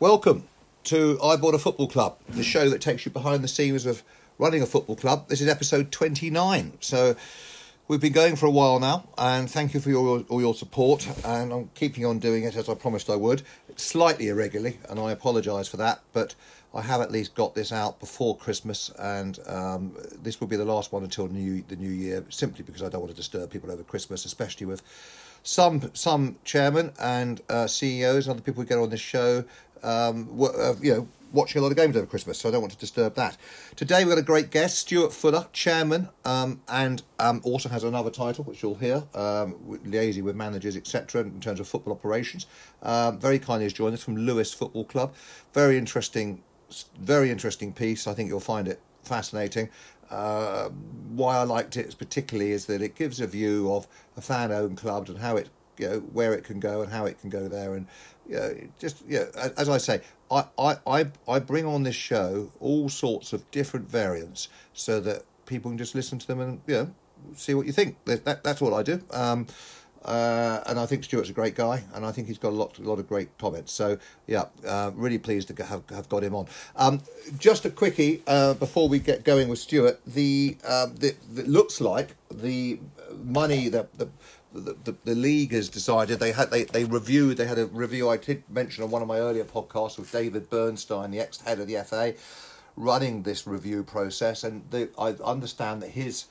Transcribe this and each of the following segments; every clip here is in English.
Welcome to I Bought a Football Club, the show that takes you behind the scenes of running a football club. This is episode 29. So we've been going for a while now, and thank you for your, all your support. And I'm keeping on doing it as I promised I would, slightly irregularly, and I apologise for that. But I have at least got this out before Christmas, and um, this will be the last one until new, the new year, simply because I don't want to disturb people over Christmas, especially with some some chairmen and uh, CEOs and other people who get on this show, um, uh, you know, watching a lot of games over Christmas. So I don't want to disturb that. Today we've got a great guest, Stuart Fuller, chairman, um, and um, also has another title which you'll hear, um, liaising with managers, etc. In terms of football operations. Um, very kindly has joined us from Lewes Football Club. Very interesting, very interesting piece. I think you'll find it fascinating. Uh, why I liked it particularly is that it gives a view of a fan-owned club and how it, you know, where it can go and how it can go there, and know, just know, as I say, I, I, I bring on this show all sorts of different variants so that people can just listen to them and you know see what you think. That, that's what I do. Um, uh, and I think Stuart's a great guy, and I think he's got a lot, a lot of great comments. So yeah, uh, really pleased to have have got him on. Um, just a quickie uh, before we get going with Stuart. The, um, the, the looks like the money that the the, the, league has decided they had they, they reviewed they had a review I did mention on one of my earlier podcasts with David Bernstein the ex head of the FA running this review process and the, I understand that his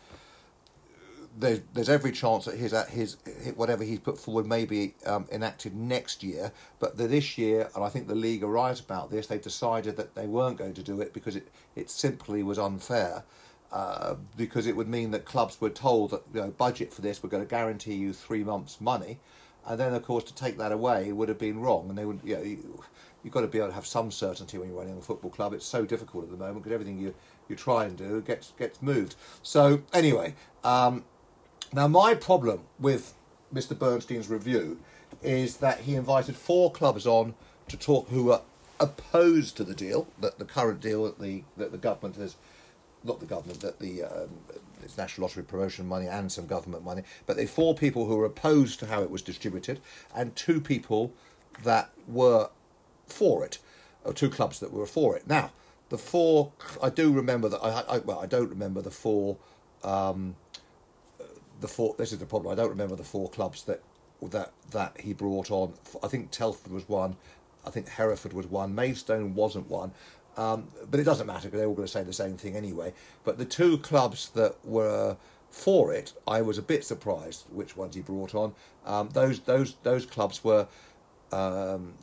there's, there's every chance that his his whatever he's put forward may be um, enacted next year, but this year, and I think the league are right about this. They decided that they weren't going to do it because it it simply was unfair. Uh, because it would mean that clubs were told that you know budget for this we're going to guarantee you three months money, and then of course to take that away would have been wrong, and they would you know, you, you've got to be able to have some certainty when you're running a football club. It's so difficult at the moment because everything you you try and do gets gets moved. So anyway, um, now my problem with Mr. Bernstein's review is that he invited four clubs on to talk who are opposed to the deal, that the current deal that the that the government has not the government, that the um, it's National Lottery promotion money and some government money, but they four people who were opposed to how it was distributed, and two people that were for it, or two clubs that were for it. Now, the four, I do remember that. I, I well, I don't remember the four. Um, the four. This is the problem. I don't remember the four clubs that that that he brought on. I think Telford was one. I think Hereford was one. Maidstone wasn't one. Um, but it doesn't matter because they're all going to say the same thing anyway. But the two clubs that were for it, I was a bit surprised which ones he brought on. Um, those those those clubs were um,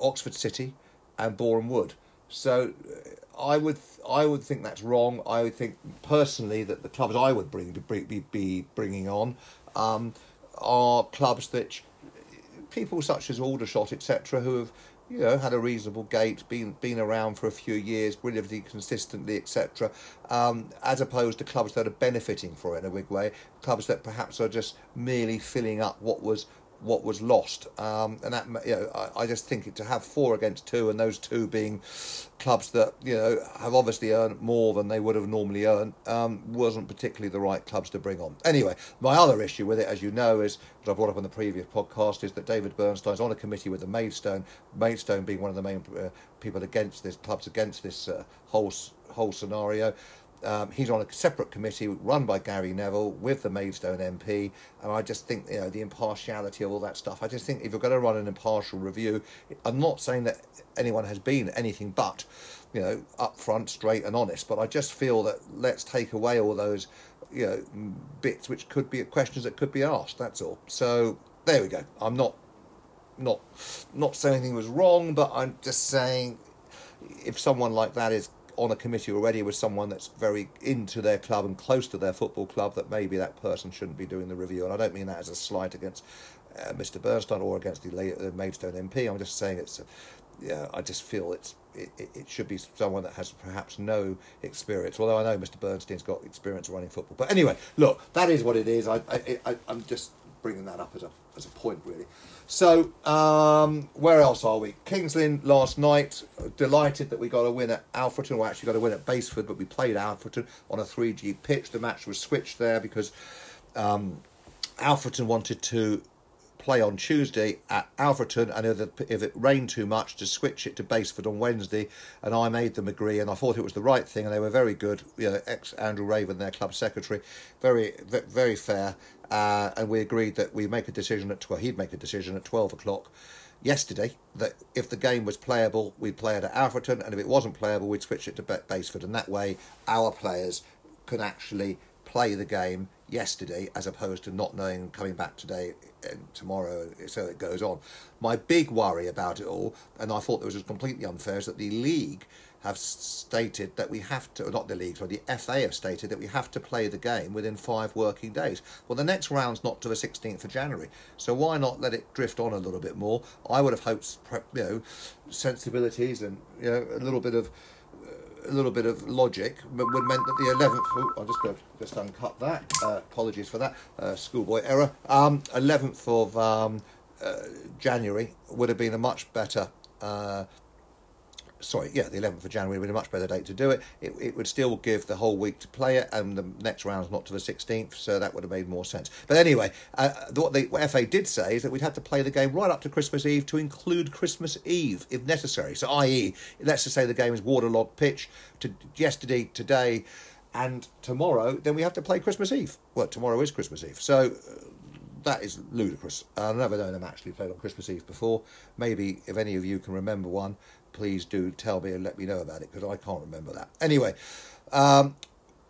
Oxford City and Boreham Wood. So uh, I would I would think that's wrong. I would think personally that the clubs I would bring be, be bringing on um, are clubs that people such as Aldershot etc. who have you know, had a reasonable gait, been been around for a few years, relatively consistently, etc. Um, as opposed to clubs that are benefiting from it in a big way, clubs that perhaps are just merely filling up what was what was lost. Um, and that you know, I, I, just think to have four against two, and those two being clubs that you know have obviously earned more than they would have normally earned, um, wasn't particularly the right clubs to bring on. Anyway, my other issue with it, as you know, is as I brought up on the previous podcast, is that David Bernstein's on a committee with the Maidstone, Maidstone being one of the main uh, people against this clubs against this uh, whole whole scenario. Um, he's on a separate committee run by Gary Neville with the Maidstone MP, and I just think you know the impartiality of all that stuff. I just think if you're going to run an impartial review, I'm not saying that anyone has been anything but you know upfront, straight, and honest, but I just feel that let's take away all those you know bits which could be questions that could be asked. That's all. So there we go. I'm not not not saying anything was wrong, but I'm just saying if someone like that is on a committee already with someone that's very into their club and close to their football club, that maybe that person shouldn't be doing the review. And I don't mean that as a slight against uh, Mr. Bernstein or against the, Maidstone MP. I'm just saying it's, yeah, I just feel it's it, it should be someone that has perhaps no experience. Although I know Mr. Bernstein's got experience running football. But anyway, look, that is what it is. I, I, I I'm just bringing that up as a as a point really. So, um, where else are we? Kings Lynn last night. Delighted that we got a win at Alfreton. We actually got a win at Basford, but we played Alfreton on a 3G pitch. The match was switched there because um, Alfreton wanted to play on Tuesday at Alfreton, and if, if it rained too much, to switch it to Basford on Wednesday. And I made them agree, and I thought it was the right thing, and they were very good. You know, ex Andrew Raven, their club secretary, very very fair, uh, and we agreed that we make a decision at well, he'd make a decision at twelve o'clock yesterday that if the game was playable, we'd play it at Alfreton, and if it wasn't playable, we'd switch it to Basford, and that way our players can actually play the game yesterday as opposed to not knowing coming back today and tomorrow so it goes on. My big worry about it all and i thought this was completely unfair is that the league have stated that we have to not the league sorry the fa have stated that we have to play the game within five working days. Well the next round's not to the 16th of january so why not let it drift on a little bit more? I would have hoped you know sensibilities and you know a little bit of a little bit of logic would meant that the 11th, oh, I'll just just uncut that, uh, apologies for that, uh, schoolboy error, um, 11th of um, uh, January would have been a much better uh, sorry, yeah, the 11th of January would be a much better date to do it. it. It would still give the whole week to play it, and the next round's not to the 16th, so that would have made more sense. But anyway, uh, what the what FA did say is that we'd have to play the game right up to Christmas Eve to include Christmas Eve if necessary. So, i.e., let's just say the game is waterlogged pitch to yesterday, today, and tomorrow, then we have to play Christmas Eve. Well, tomorrow is Christmas Eve. So, uh, that is ludicrous. I've never known them actually played on Christmas Eve before. Maybe if any of you can remember one, please do tell me and let me know about it because I can't remember that. Anyway, um,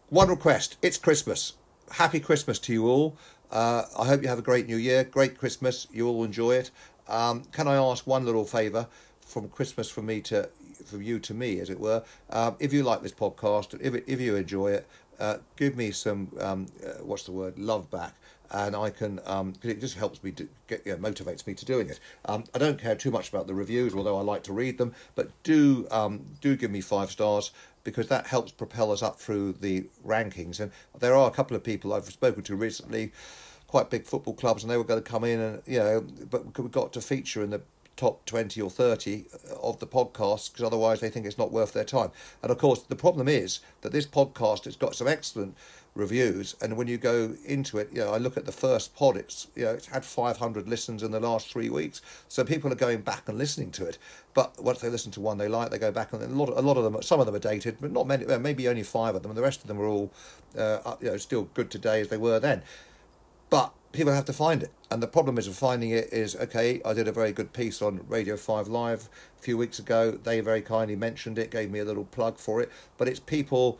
one request it's Christmas. Happy Christmas to you all. Uh, I hope you have a great new year, great Christmas. You all enjoy it. Um, can I ask one little favour from Christmas from me to from you to me, as it were? Um, if you like this podcast, if it, if you enjoy it, uh, give me some um, uh, what's the word love back and I can um, it just helps me to get you know, motivates me to doing it. Um, I don't care too much about the reviews, although I like to read them. But do um, do give me five stars because that helps propel us up through the rankings. And there are a couple of people I've spoken to recently, quite big football clubs, and they were going to come in and you know, but we got to feature in the top 20 or 30 of the podcasts because otherwise they think it's not worth their time. And of course, the problem is that this podcast has got some excellent reviews and when you go into it you know i look at the first pod it's you know it's had 500 listens in the last three weeks. So people are going back and listening to it. But once they listen to one they like they go back and a lot of, a lot of them some of them are dated but not many maybe only five of them and the rest of them are all uh, you know still good today as they were then. But people have to find it. And the problem is of finding it is okay i did a very good piece on radio 5 live a few weeks ago. They very kindly mentioned it gave me a little plug for it. But it's people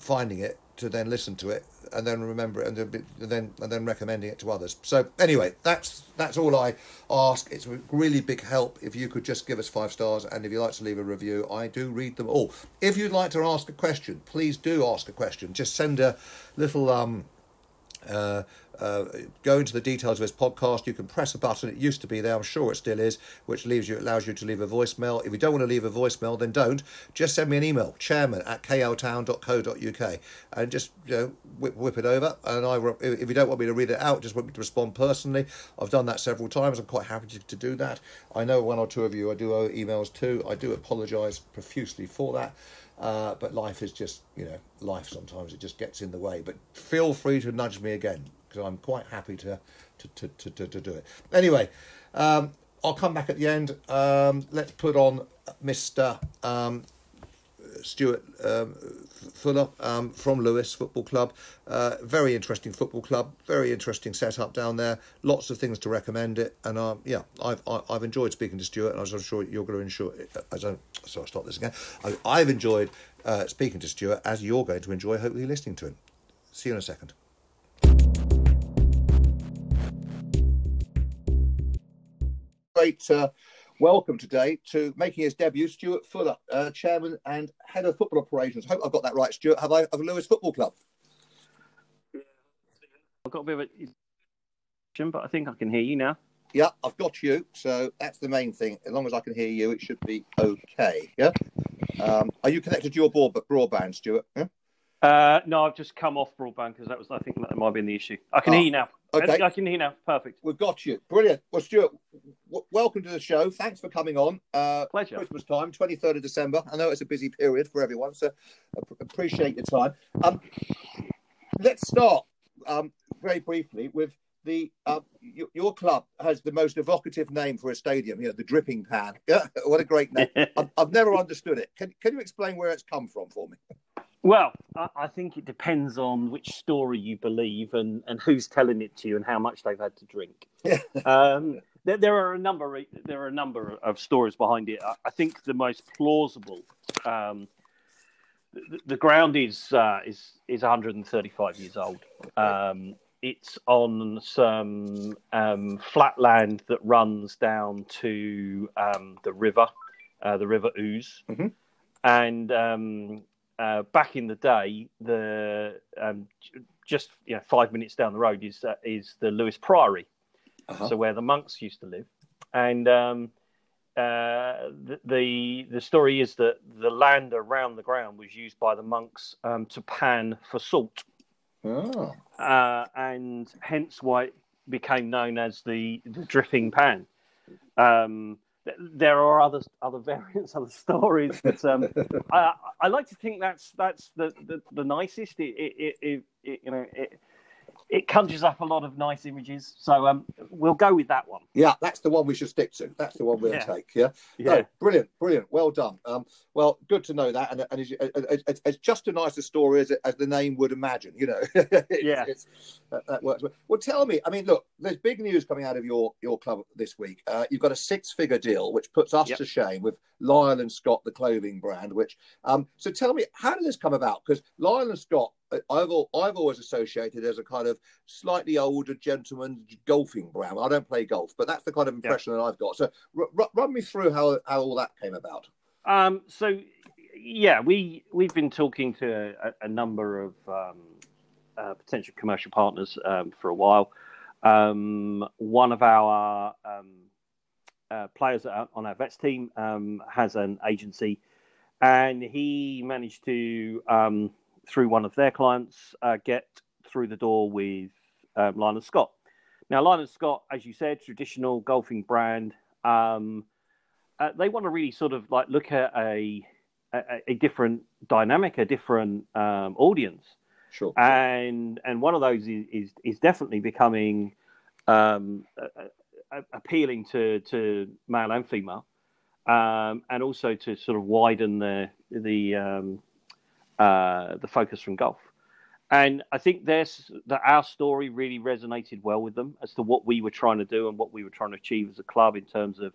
finding it to then listen to it and then remember it and then and then recommending it to others. So anyway, that's that's all I ask. It's a really big help if you could just give us five stars and if you like to leave a review, I do read them all. If you'd like to ask a question, please do ask a question. Just send a little um uh, uh, go into the details of this podcast. You can press a button. It used to be there. I'm sure it still is, which leaves you allows you to leave a voicemail. If you don't want to leave a voicemail, then don't. Just send me an email, chairman at kltown.co.uk, and just you know whip, whip it over. And I, if you don't want me to read it out, just want me to respond personally. I've done that several times. I'm quite happy to, to do that. I know one or two of you I do owe emails to. I do apologise profusely for that. Uh, but life is just, you know, life sometimes it just gets in the way. But feel free to nudge me again because I'm quite happy to to, to, to, to, to do it. Anyway, um, I'll come back at the end. Um, let's put on Mr. Um, Stuart um, Fuller um, from Lewes Football Club. Uh, very interesting football club. Very interesting setup down there. Lots of things to recommend it. And um, yeah, I've I've enjoyed speaking to Stuart, and I'm sure you're going to enjoy. I so I'll start this again. I, have enjoyed uh, speaking to Stuart, as you're going to enjoy hopefully listening to him. See you in a second. Great. Uh, welcome today to making his debut, Stuart Fuller, uh, chairman and head of football operations. Hope I've got that right, Stuart. Have I of Lewes Football Club? I've got a bit of a, but I think I can hear you now. Yeah, I've got you, so that's the main thing. As long as I can hear you, it should be okay. Yeah. Um, are you connected to your board, broadband, Stuart? Yeah? Uh, no, I've just come off broadband because that was, I think, that might have been the issue. I can oh, hear you now. Okay. I, can hear now. Perfect. We've got you. Brilliant. Well, Stuart, w- welcome to the show. Thanks for coming on. Uh, Pleasure. Christmas time, 23rd of December. I know it's a busy period for everyone, so appreciate your time. Um, let's start um, very briefly with the uh, your, your, club has the most evocative name for a stadium. You know, the Dripping Pan. what a great name! I've, I've, never understood it. Can Can you explain where it's come from for me? Well, I, I think it depends on which story you believe and, and who's telling it to you and how much they've had to drink. um, there, there, are a number. There are a number of stories behind it. I, I think the most plausible. Um, the, the, ground is uh, is is 135 years old. Um, it's on some um, flat land that runs down to um, the river, uh, the River Ouse, mm-hmm. and um, uh, back in the day, the um, just you know five minutes down the road is uh, is the Lewes Priory, uh-huh. so where the monks used to live, and um, uh, the, the, the story is that the land around the ground was used by the monks um, to pan for salt, oh. Uh, and hence why it became known as the the dripping pan. Um, there are other other variants, other stories, but um, I, I like to think that's that's the the, the nicest. It, it, it, it you know it, it conjures up a lot of nice images. So um, we'll go with that one. Yeah, that's the one we should stick to. That's the one we'll yeah. take. Yeah. Yeah. No, brilliant, brilliant. Well done. Um, well, good to know that, and, and it's, it's, it's just a story as, as the name would imagine. You know. yeah. That, that, works. Well, tell me. I mean, look, there's big news coming out of your your club this week. Uh, you've got a six-figure deal, which puts us yep. to shame with Lyle and Scott, the clothing brand. Which, um, so tell me, how did this come about? Because Lyle and Scott I've I've always associated as a kind of slightly older gentleman golfing brand. I don't play golf, but that's the kind of impression yeah. that I've got. So r- run me through how how all that came about. Um, so yeah, we we've been talking to a, a number of um, uh, potential commercial partners um, for a while. Um, one of our um, uh, players on our vets team um, has an agency, and he managed to um, through one of their clients, uh, get through the door with um, Lyle and Scott. Now, Lyle and Scott, as you said, traditional golfing brand. Um, uh, they want to really sort of like look at a a, a different dynamic, a different um, audience. Sure. And and one of those is is, is definitely becoming um, appealing to to male and female, um, and also to sort of widen the the um, uh, the focus from golf. And I think there's that our story really resonated well with them as to what we were trying to do and what we were trying to achieve as a club in terms of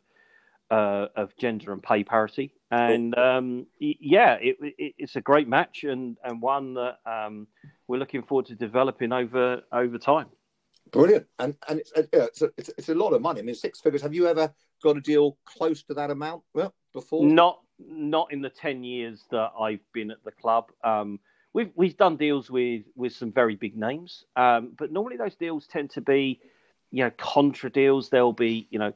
uh, of gender and pay parity. And um, yeah, it, it, it's a great match and, and one that um, we're looking forward to developing over over time. Brilliant, and and it's, uh, it's, a, it's, it's a lot of money. I mean, six figures. Have you ever got a deal close to that amount well, before? Not not in the ten years that I've been at the club. Um, we've we've done deals with with some very big names, um, but normally those deals tend to be, you know, contra deals. There'll be, you know,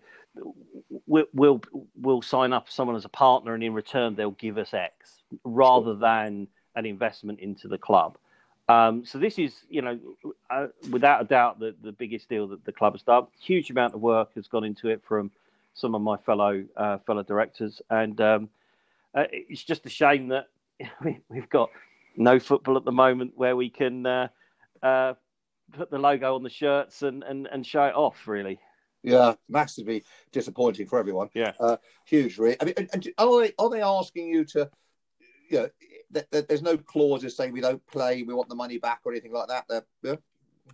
we'll we'll, we'll sign up someone as a partner, and in return they'll give us X, rather sure. than an investment into the club. Um, so this is, you know, uh, without a doubt, the, the biggest deal that the club has done. Huge amount of work has gone into it from some of my fellow uh, fellow directors, and um, uh, it's just a shame that we've got no football at the moment where we can uh, uh, put the logo on the shirts and, and, and show it off. Really. Yeah, massively disappointing for everyone. Yeah, uh, hugely. I mean, and are they are they asking you to, you know, th- th- there's no clauses saying we don't play, we want the money back or anything like that. There, yeah?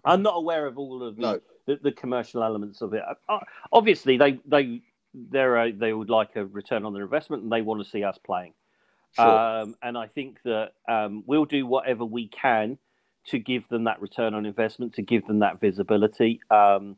I'm not aware of all of the, no. the, the, commercial elements of it. Uh, obviously, they they they're a, they would like a return on their investment and they want to see us playing. Sure. Um, and I think that um, we'll do whatever we can to give them that return on investment, to give them that visibility. Um,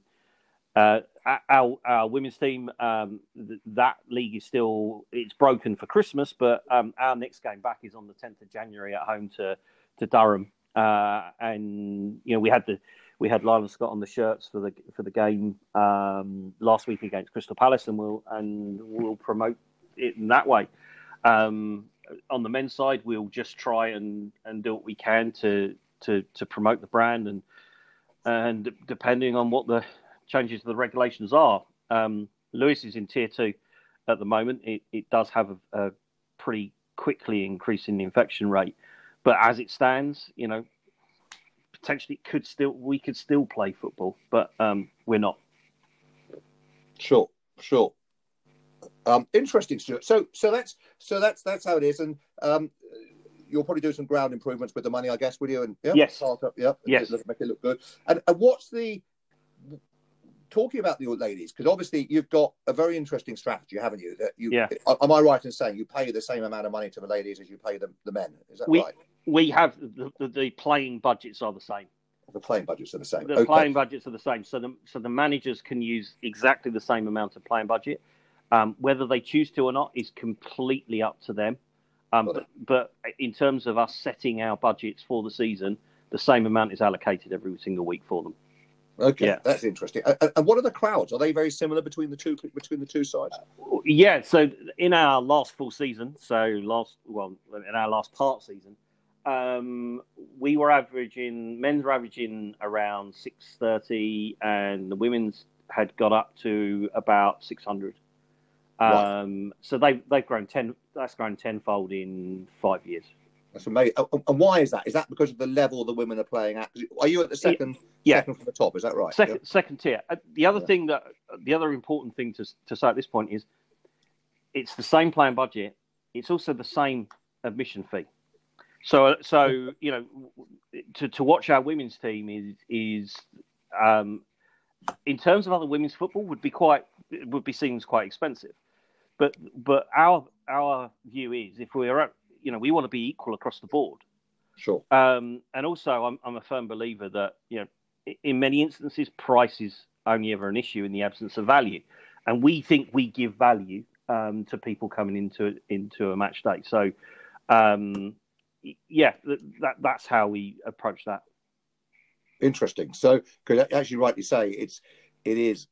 uh, our, our women's team, um, th- that league is still it's broken for Christmas, but um, our next game back is on the 10th of January at home to to Durham, uh, and you know we had the we had Lyle and Scott on the shirts for the for the game um, last week against Crystal Palace, and we'll and we'll promote it in that way. Um, on the men's side, we'll just try and, and do what we can to to to promote the brand and and depending on what the changes to the regulations are. Um, Lewes is in tier two at the moment. It, it does have a, a pretty quickly increasing infection rate, but as it stands, you know, potentially could still we could still play football, but um, we're not. Sure, sure. Um, interesting, Stuart. So, so that's so that's that's how it is, and um, you'll probably do some ground improvements with the money, I guess, will you? And yeah, yes, start up, yeah, yes, make it look good. And, and what's the talking about the old ladies? Because obviously you've got a very interesting strategy, haven't you? That you, yeah. Am I right in saying you pay the same amount of money to the ladies as you pay the, the men? Is that we, right? We have the, the, the playing budgets are the same. The playing budgets are the same. The okay. playing budgets are the same. So the so the managers can use exactly the same amount of playing budget. Um, whether they choose to or not is completely up to them. Um, but, but, in terms of us setting our budgets for the season, the same amount is allocated every single week for them. Okay, yeah. that's interesting. And, and what are the crowds? Are they very similar between the two between the two sides? Yeah. So in our last full season, so last well in our last part season, um, we were averaging men's were averaging around six thirty, and the women's had got up to about six hundred. Um, So they they've grown ten. That's grown tenfold in five years. That's amazing. And why is that? Is that because of the level the women are playing at? Are you at the second? Yeah. Second from the top. Is that right? Second, yeah. second tier. Uh, the other yeah. thing that the other important thing to to say at this point is, it's the same playing budget. It's also the same admission fee. So so you know, to to watch our women's team is is um, in terms of other women's football would be quite would be seen as quite expensive. But but our our view is if we're you know we want to be equal across the board. Sure. Um, and also, I'm I'm a firm believer that you know in many instances price is only ever an issue in the absence of value, and we think we give value um, to people coming into into a match day. So. Um, yeah, that that's how we approach that. Interesting. So, could actually rightly say it's it is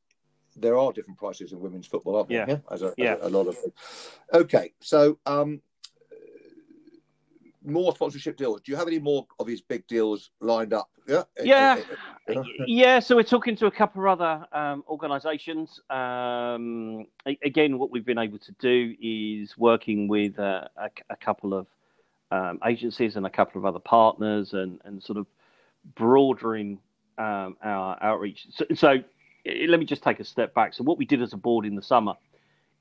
there are different prices in women's football, aren't there? Yeah, as a, yeah. As a, a lot of. Okay, so um, more sponsorship deals. Do you have any more of these big deals lined up? Yeah, yeah, yeah. So we're talking to a couple of other um, organisations. Um, again, what we've been able to do is working with uh, a, a, couple of um, agencies and a couple of other partners, and, and sort of broadening um, our outreach. So, so let me just take a step back. So what we did as a board in the summer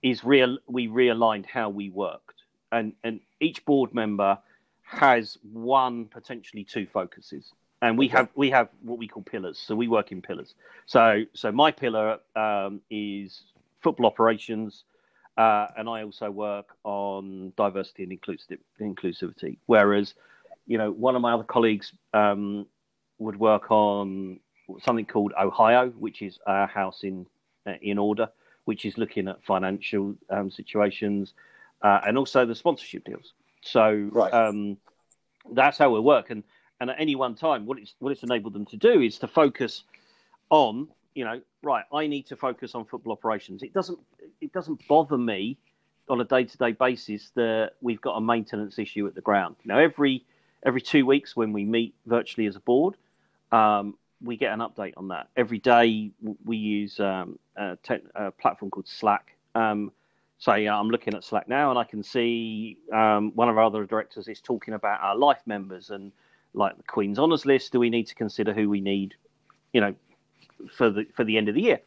is real. We realigned how we worked, and and each board member has one potentially two focuses, and we have we have what we call pillars. So we work in pillars. So so my pillar um, is football operations. Uh, and I also work on diversity and inclusivity. Whereas, you know, one of my other colleagues um, would work on something called Ohio, which is our house in uh, in order, which is looking at financial um, situations uh, and also the sponsorship deals. So right. um, that's how we work. And and at any one time, what it's what it's enabled them to do is to focus on you know right. I need to focus on football operations. It doesn't it doesn't bother me on a day to day basis that we've got a maintenance issue at the ground. Know every every two weeks when we meet virtually as a board. Um, we get an update on that every day. We use um, a, te- a, platform called Slack. Um, so yeah, I'm looking at Slack now, and I can see um, one of our other directors is talking about our life members and like the Queen's Honours list. Do we need to consider who we need, you know, for the for the end of the year?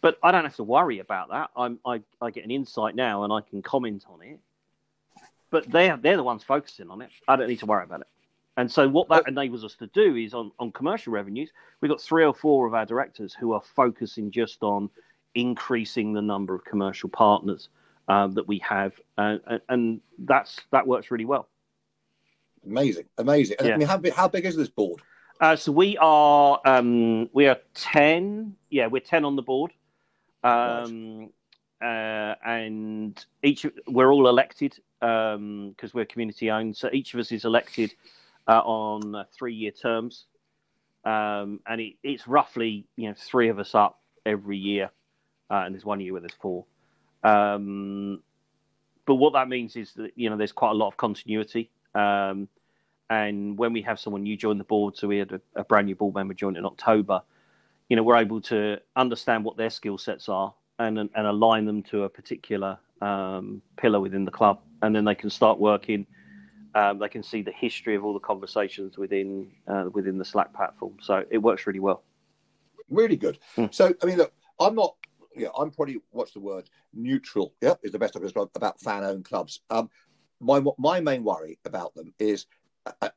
But I don't have to worry about that. I'm, I I get an insight now, and I can comment on it. But they're they're the ones focusing on it. I don't need to worry about it. And so what that enables us to do is on, on commercial revenues, we've got three or four of our directors who are focusing just on increasing the number of commercial partners um, that we have, uh, and that's that works really well. Amazing, amazing. Yeah. I mean, how big, how big is this board? Uh, so we are um, we are ten. Yeah, we're ten on the board, um, right. uh, and each we're all elected because um, we're community owned. So each of us is elected uh, on uh, three-year terms, um, and it, it's roughly you know three of us up every year, uh, and there's one year where there's four. Um, but what that means is that you know there's quite a lot of continuity. Um, and when we have someone new join the board, so we had a, a, brand new board member join in October, you know we're able to understand what their skill sets are and and align them to a particular um, pillar within the club, and then they can start working Um, they can see the history of all the conversations within uh, within the Slack platform. So it works really well. Really good. Mm. So I mean, look, I'm not. Yeah, I'm probably what's the word? Neutral. Yeah, is the best I can describe about fan-owned clubs. Um, my my main worry about them is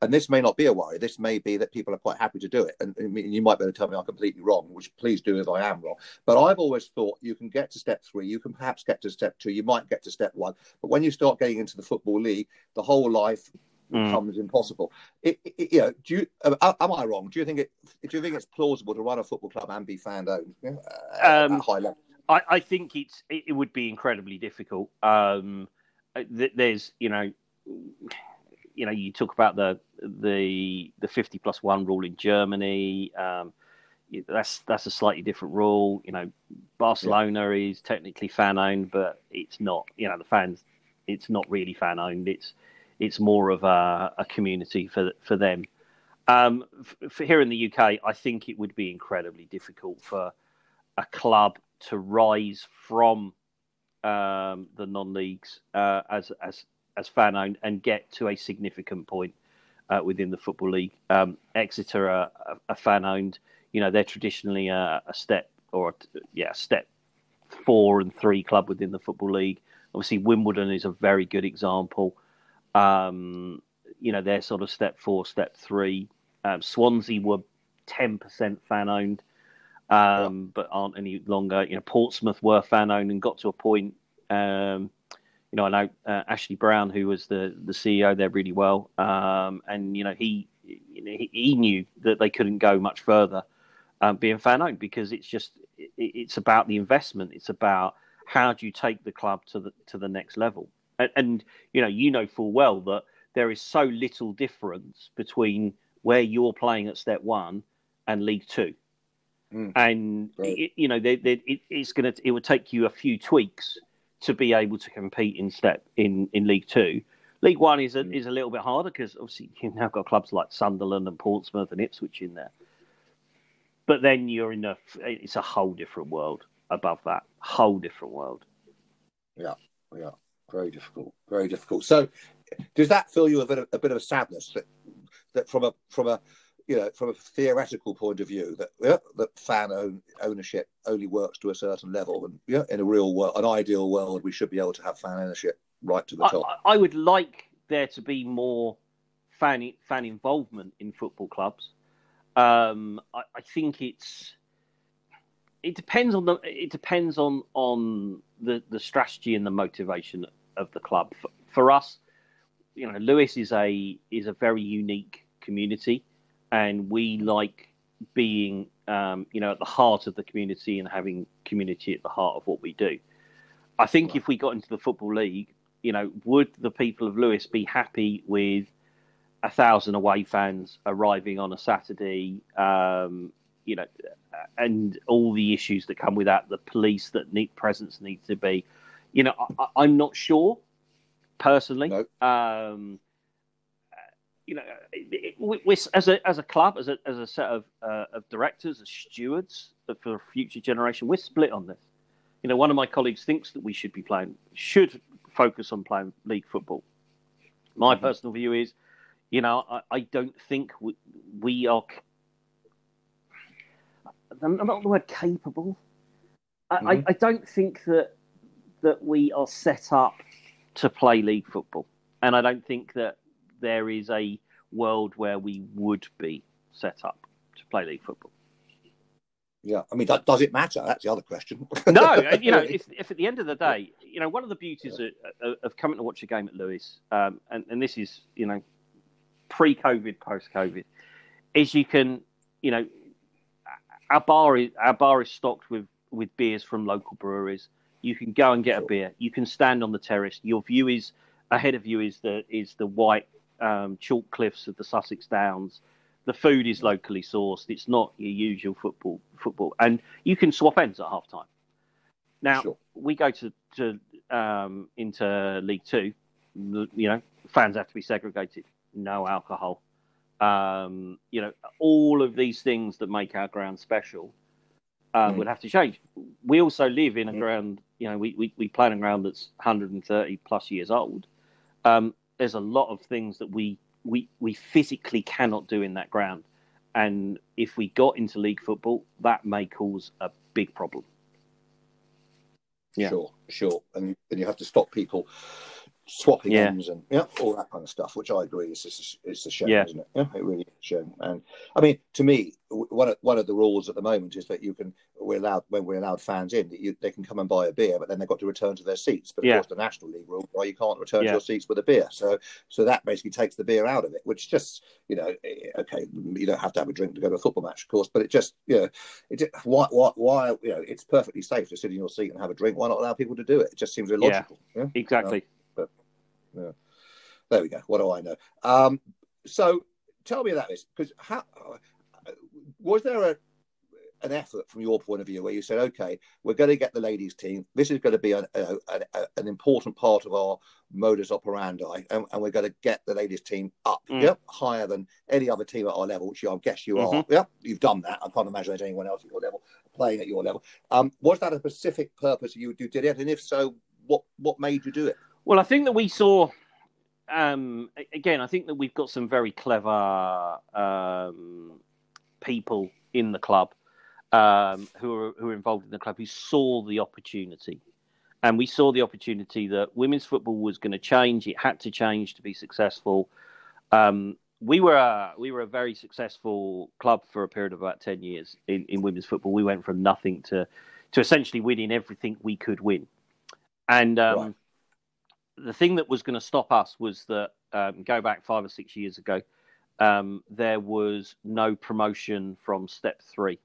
and this may not be a worry. This may be that people are quite happy to do it. And, and, you might be able to tell me I'm completely wrong, which please do if I am wrong. But I've always thought you can get to step three, you can perhaps get to step two, you might get to step one. But when you start getting into the football league, the whole life mm. becomes impossible. It, it, you know, do you, uh, am I wrong? Do you think it? Do you think it's plausible to run a football club and be fan owned uh, um, at high level? I, I, think it's it, it, would be incredibly difficult. Um, uh, there's you know you know, you talk about the the the fifty plus one rule in Germany. Um, that's that's a slightly different rule. You know, Barcelona yeah. is technically fan owned, but it's not. You know, the fans, it's not really fan owned. It's it's more of a, a community for for them. Um, for here in the UK, I think it would be incredibly difficult for a club to rise from um, the non leagues uh, as as as fan owned and get to a significant point uh, within the football league. Um, Exeter are, are fan owned. You know, they're traditionally a, a step or a, yeah, step four and three club within the football league. Obviously, Wimbledon is a very good example. Um, you know, they're sort of step four, step three. Um, Swansea were ten percent fan owned, um, yeah. but aren't any longer. You know, Portsmouth were fan owned and got to a point. Um, you know, I know uh, Ashley Brown, who was the the CEO there, really well, um, and you know he, he, he knew that they couldn't go much further um, being fan owned because it's just it, it's about the investment. It's about how do you take the club to the to the next level, and, and you know you know full well that there is so little difference between where you're playing at step one and League Two. Mm, and right. it, you know, they, they, it, it's gonna. It would take you a few tweaks to be able to compete in step in, in League Two. League One is a, mm. is a little bit harder because obviously you've now got clubs like Sunderland and Portsmouth and Ipswich in there. But then you're in a it's a whole different world above that whole different world. Yeah, yeah, very difficult, very difficult. So, does that fill you a bit of, a bit of sadness that that from a from a you know, from a theoretical point of view, that yeah, that fan own, ownership only works to a certain level, and yeah, in a real world, an ideal world, we should be able to have fan ownership right to the top. I, I would like there to be more fan fan involvement in football clubs. Um, I, I, think it's it depends on the it depends on on the the strategy and the motivation of the club. For, for us, you know, Lewes is a is a very unique community and we like being um, you know at the heart of the community and having community at the heart of what we do. I think right. if we got into the football league, you know, would the people of Lewes be happy with a thousand away fans arriving on a Saturday? Um, you know, and all the issues that come with that, the police that need presence needs to be. You know, I, am not sure personally. No. Um, you know, we, as a as a club, as a as a set of uh, of directors, as stewards for a future generation, we're split on this. You know, one of my colleagues thinks that we should be playing, should focus on playing league football. My mm-hmm. personal view is, you know, I, I don't think we, we are. I'm not the word capable. I, mm-hmm. I, I don't think that that we are set up to play league football, and I don't think that there is a world where we would be set up to play league football. Yeah, I mean, does it matter? That's the other question. no, you know, if, if, at the end of the day, you know, one of the beauties yeah. of, of, coming to watch a game at Lewes, um, and, and this is, you know, pre-COVID, post-COVID, is you can, you know, our bar is our bar is stocked with with beers from local breweries. You can go and get sure. a beer. You can stand on the terrace. Your view is ahead of you is the is the white um, chalk cliffs of the Sussex Downs. The food is locally sourced. It's not your usual football football, and you can swap ends at half time. Now sure. we go to to um, into League Two. You know, fans have to be segregated. No alcohol. Um, you know, all of these things that make our ground special uh, mm. would have to change. We also live in a mm. ground. You know, we, we, we play in a ground that's 130 plus years old. Um, there's a lot of things that we we we physically cannot do in that ground, and if we got into league football, that may cause a big problem. Yeah. Sure, sure, and and you have to stop people swapping yeah. ends and yeah, all that kind of stuff, which I agree is is, is a shame, yeah. isn't it? Yeah, it really is a shame. And I mean, to me, one of one of the rules at the moment is that you can we're allowed when we're allowed fans in, that you, they can come and buy a beer, but then they've got to return to their seats. But of yeah. course, the National League rule, why you can't return to your seats with a beer. So so that basically takes the beer out of it, which just you know, eh, okay, you don't have to have a drink to go to a football match, of course, but it just you know, it why why why you know, it's perfectly safe to sit in your seat and have a drink. Why not allow people to do it? It just seems illogical. Yeah, exactly. Yeah. There we go. What do I know? Um, so tell me about this because how was there a an effort from your point of view where you said, okay, we're going to get the ladies' team. This is going to be a, a, a, an important part of our modus operandi, and, and, we're going to get the ladies' team up, mm. yep, higher than any other team at our level, which I guess you mm-hmm. are. Yep, you've done that. I can't imagine there's anyone else at your level playing at your level. Um, was that a specific purpose you, you did it, and if so, what what made you do it? Well, I think that we saw. Um, again, I think that we've got some very clever um, people in the club um, who are who are involved in the club who saw the opportunity, and we saw the opportunity that women's football was going to change. It had to change to be successful. Um, we were a, we were a very successful club for a period of about ten years in, in women's football. We went from nothing to to essentially winning everything we could win, and um, right the thing that was going to stop us was that um, go back five or six years ago, um, there was no promotion from step three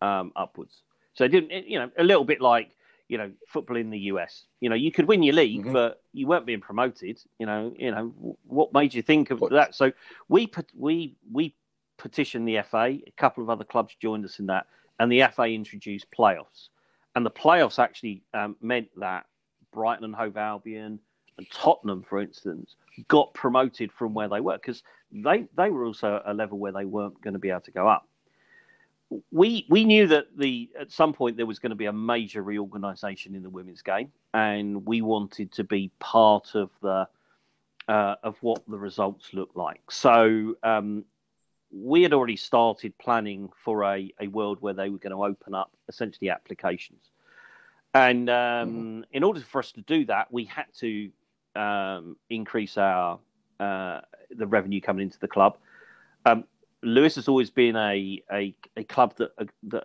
um, upwards. So it didn't, you know, a little bit like you know football in the US. You know, you could win your league, mm-hmm. but you weren't being promoted. You know, you know what made you think of what? that? So we we we petitioned the FA. A couple of other clubs joined us in that, and the FA introduced playoffs. And the playoffs actually um, meant that Brighton and Hove Albion, and Tottenham, for instance, got promoted from where they were because they they were also at a level where they weren't going to be able to go up. We we knew that the at some point there was going to be a major reorganisation in the women's game, and we wanted to be part of the uh, of what the results looked like. So um, we had already started planning for a, a world where they were going to open up essentially applications. And um, mm. in order for us to do that, we had to um, increase our uh, the revenue coming into the club. Um, Lewes has always been a a, a club that uh, that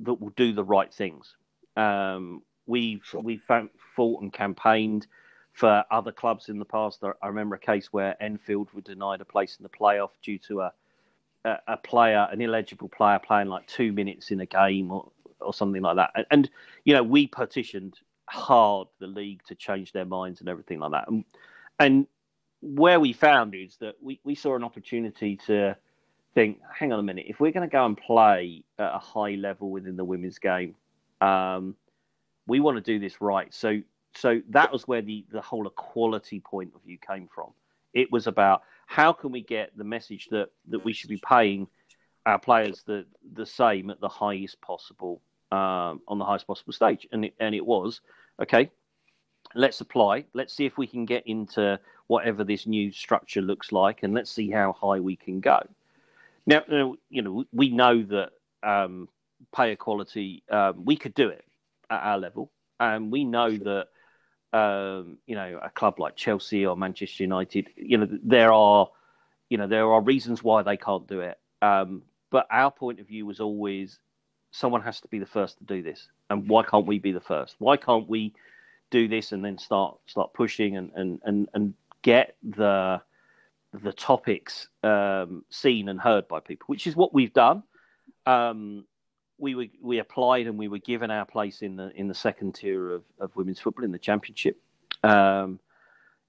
that will do the right things. Um, we've sure. we've fought and campaigned for other clubs in the past. I remember a case where Enfield were denied a place in the playoff due to a a, a player, an illegible player, playing like two minutes in a game or or something like that. And, and you know, we petitioned hard the league to change their minds and everything like that. And, and where we found is that we, we saw an opportunity to think, hang on a minute, if we're going to go and play at a high level within the women's game, um, we want to do this right. So so that was where the, the whole equality point of view came from. It was about how can we get the message that, that we should be paying our players the the same at the highest possible um, on the highest possible stage, and it, and it was okay. Let's apply. Let's see if we can get into whatever this new structure looks like, and let's see how high we can go. Now, you know, we know that um, pay equality, um, we could do it at our level, and we know that um, you know a club like Chelsea or Manchester United, you know, there are you know there are reasons why they can't do it. Um, but our point of view was always someone has to be the first to do this, and why can't we be the first? Why can't we do this and then start start pushing and and and, and get the the topics um, seen and heard by people, which is what we've done. Um, we were we applied and we were given our place in the in the second tier of, of women's football in the championship. Um,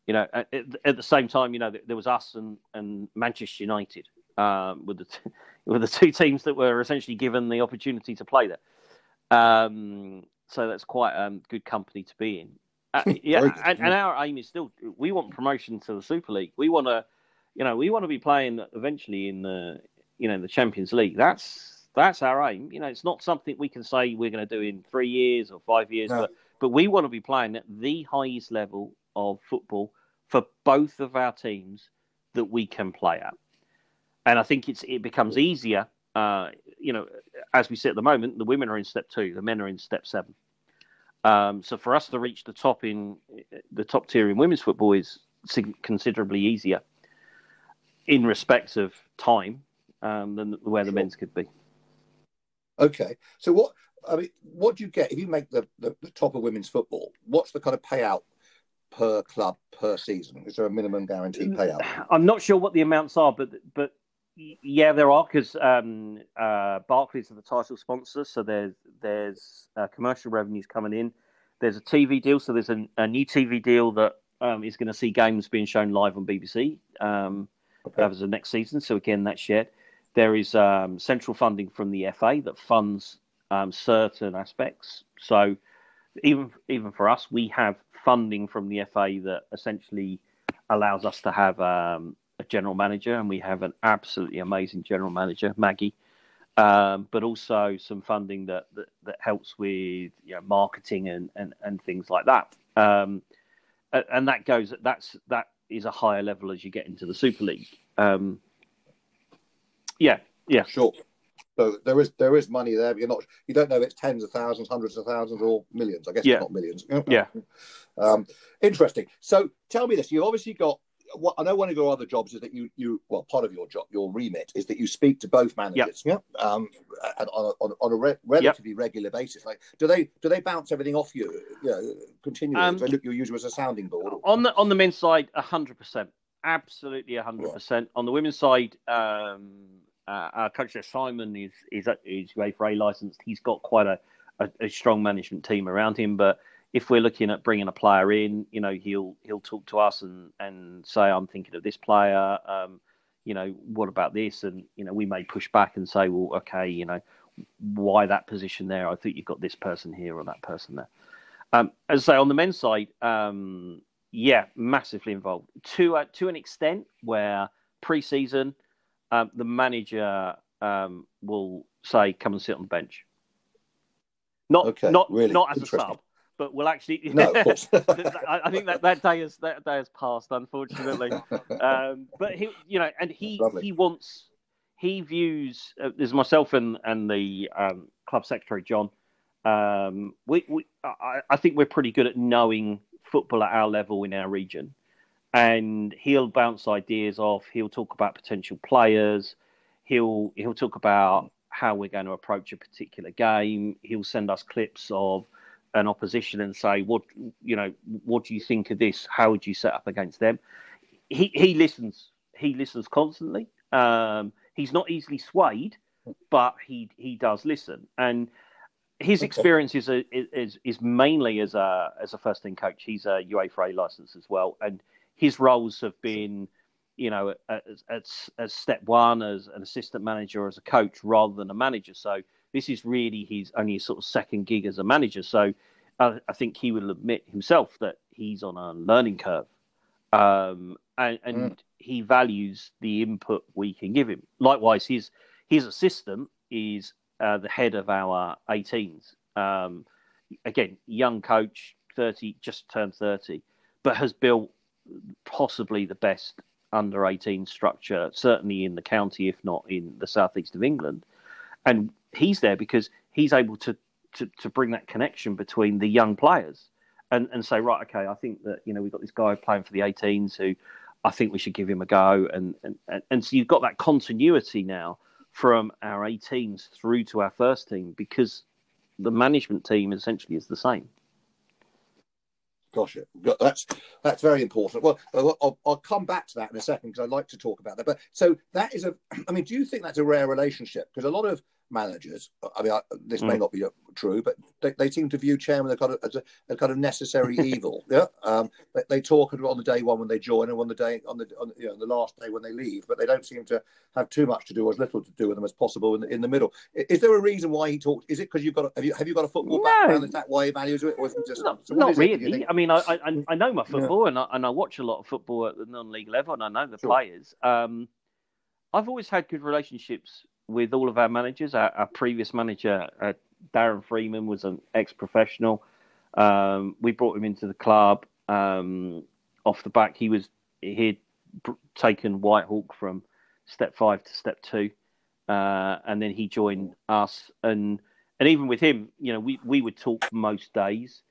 you know, at, at, the same time, you know, there was us and, and Manchester United um, with the t- with the two teams that were essentially given the opportunity to play there. Um, so that's quite um, good company to be in. Uh, yeah, and, and, our aim is still we want promotion to the Super League. We want to, you know, we want to be playing eventually in the, you know, the Champions League. That's that's our aim. You know, it's not something we can say we're going to do in three years or five years, no. but but we want to be playing at the highest level of football for both of our teams that we can play at. And I think it's it becomes easier. Uh, you know, as we sit at the moment, the women are in step two, the men are in step seven. Um, so for us to reach the top in the top tier in women's football is considerably easier in respect of time um, than where the sure. men's could be. Okay, so what I mean, what do you get if you make the, the, the, top of women's football? What's the kind of payout per club per season? Is there a minimum guaranteed payout? I'm not sure what the amounts are, but but yeah, there are because um, uh, Barclays are the title sponsor, so there's there's uh, commercial revenues coming in. There's a TV deal, so there's a, a new TV deal that um, is going to see games being shown live on BBC. Um, okay. That was the next season, so again that's shared. There is um, central funding from the FA that funds um, certain aspects. So even even for us, we have funding from the FA that essentially allows us to have um, a general manager, and we have an absolutely amazing general manager, Maggie. Um, but also some funding that, that, that helps with you know, marketing and, and, and things like that. Um, and that goes that's that is a higher level as you get into the Super League. Um, yeah, yeah, sure. So there is there is money there, but you're not you don't know if it's tens of thousands, hundreds of thousands, or millions. I guess yeah. not millions. Yeah. Um, interesting. So tell me this: you've obviously got. What, I know one of your other jobs is that you you well part of your job your remit is that you speak to both managers. Yep. Yeah. Um, and on a, on, on a re- relatively yep. regular basis. Like, do they do they bounce everything off you? You know, continually. Um, do they look you use you as a sounding board? On the on the men's side, hundred percent, absolutely hundred percent. On the women's side, um, uh, our coach Simon is is is UEFA licensed. He's got quite a, a, a, strong management team around him. But if we're looking at bringing a player in, you know, he'll he'll talk to us and and say, I'm thinking of this player. Um, you know, what about this? And you know, we may push back and say, well, okay, you know, why that position there? I think you've got this person here or that person there. Um, as I say, on the men's side, um, yeah, massively involved to uh, to an extent where pre-season um, the manager um, will say, "Come and sit on the bench." Not okay, not really not as a sub, but will actually. No, of course. I think that, that day has that day has passed, unfortunately. um, but he, you know, and he he wants he views uh, there's myself and and the um, club secretary John. Um, we, we I, I think we're pretty good at knowing football at our level in our region and he'll bounce ideas off. He'll talk about potential players. He'll he'll talk about how we're going to approach a particular game. He'll send us clips of an opposition and say, "What you know? What do you think of this? How would you set up against them?" He he listens. He listens constantly. Um, he's not easily swayed, but he he does listen. And his experience is, a, is is mainly as a as a first team coach. He's a UEFA license as well, and his roles have been, you know, as as step one as an assistant manager as a coach rather than a manager. So this is really his only sort of second gig as a manager. So uh, I think he will admit himself that he's on a learning curve, um, and, and mm. he values the input we can give him. Likewise, his his assistant is uh, the head of our 18s. Um, again, young coach, 30, just turned 30, but has built possibly the best under 18 structure, certainly in the county, if not in the southeast of England. And he's there because he's able to, to, to bring that connection between the young players and, and say, right, okay, I think that, you know, we've got this guy playing for the 18s who I think we should give him a go. And, and, and, so you've got that continuity now from our 18s through to our first team because the management team essentially is the same. Gosh, that's that's very important. Uh, well, I'll, I'll come back to that in a second because I'd like to talk about that. But so that is a. I mean, do you think that's a rare relationship? Because a lot of managers. I mean, I, this mm. may not be true, but they, they, seem to view chairman kind of, as a, a, kind of necessary evil. Yeah, um, they, they, talk on the day one when they join, and on the day on the on, you know, the last day when they leave. But they don't seem to have too much to do, or as little to do with them as possible in the, in the middle. Is there a reason why he talks? Is it because you've got a, have you have you got a football no. background? Is that why he values it, or is it just not, so not really? I mean, I, I, I know my football, yeah. and I and I watch a lot of football at the non-league level, and I know the sure. players. Um, I've always had good relationships with all of our managers. Our, our previous manager, uh, Darren Freeman, was an ex-professional. Um, we brought him into the club um, off the back. He was he'd taken Whitehawk from step five to step two, uh, and then he joined us. And and even with him, you know, we we would talk most days,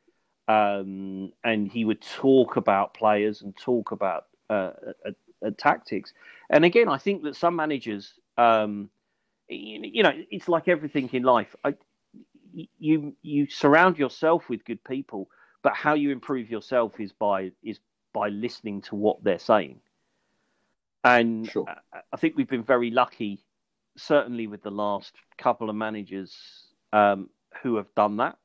um, and he would talk about players and talk about uh, uh, tactics. And again, I think that some managers, um, you know, it's like everything in life. I, you you surround yourself with good people, but how you improve yourself is by is by listening to what they're saying. And sure. I think we've been very lucky, certainly with the last couple of managers um, who have done that.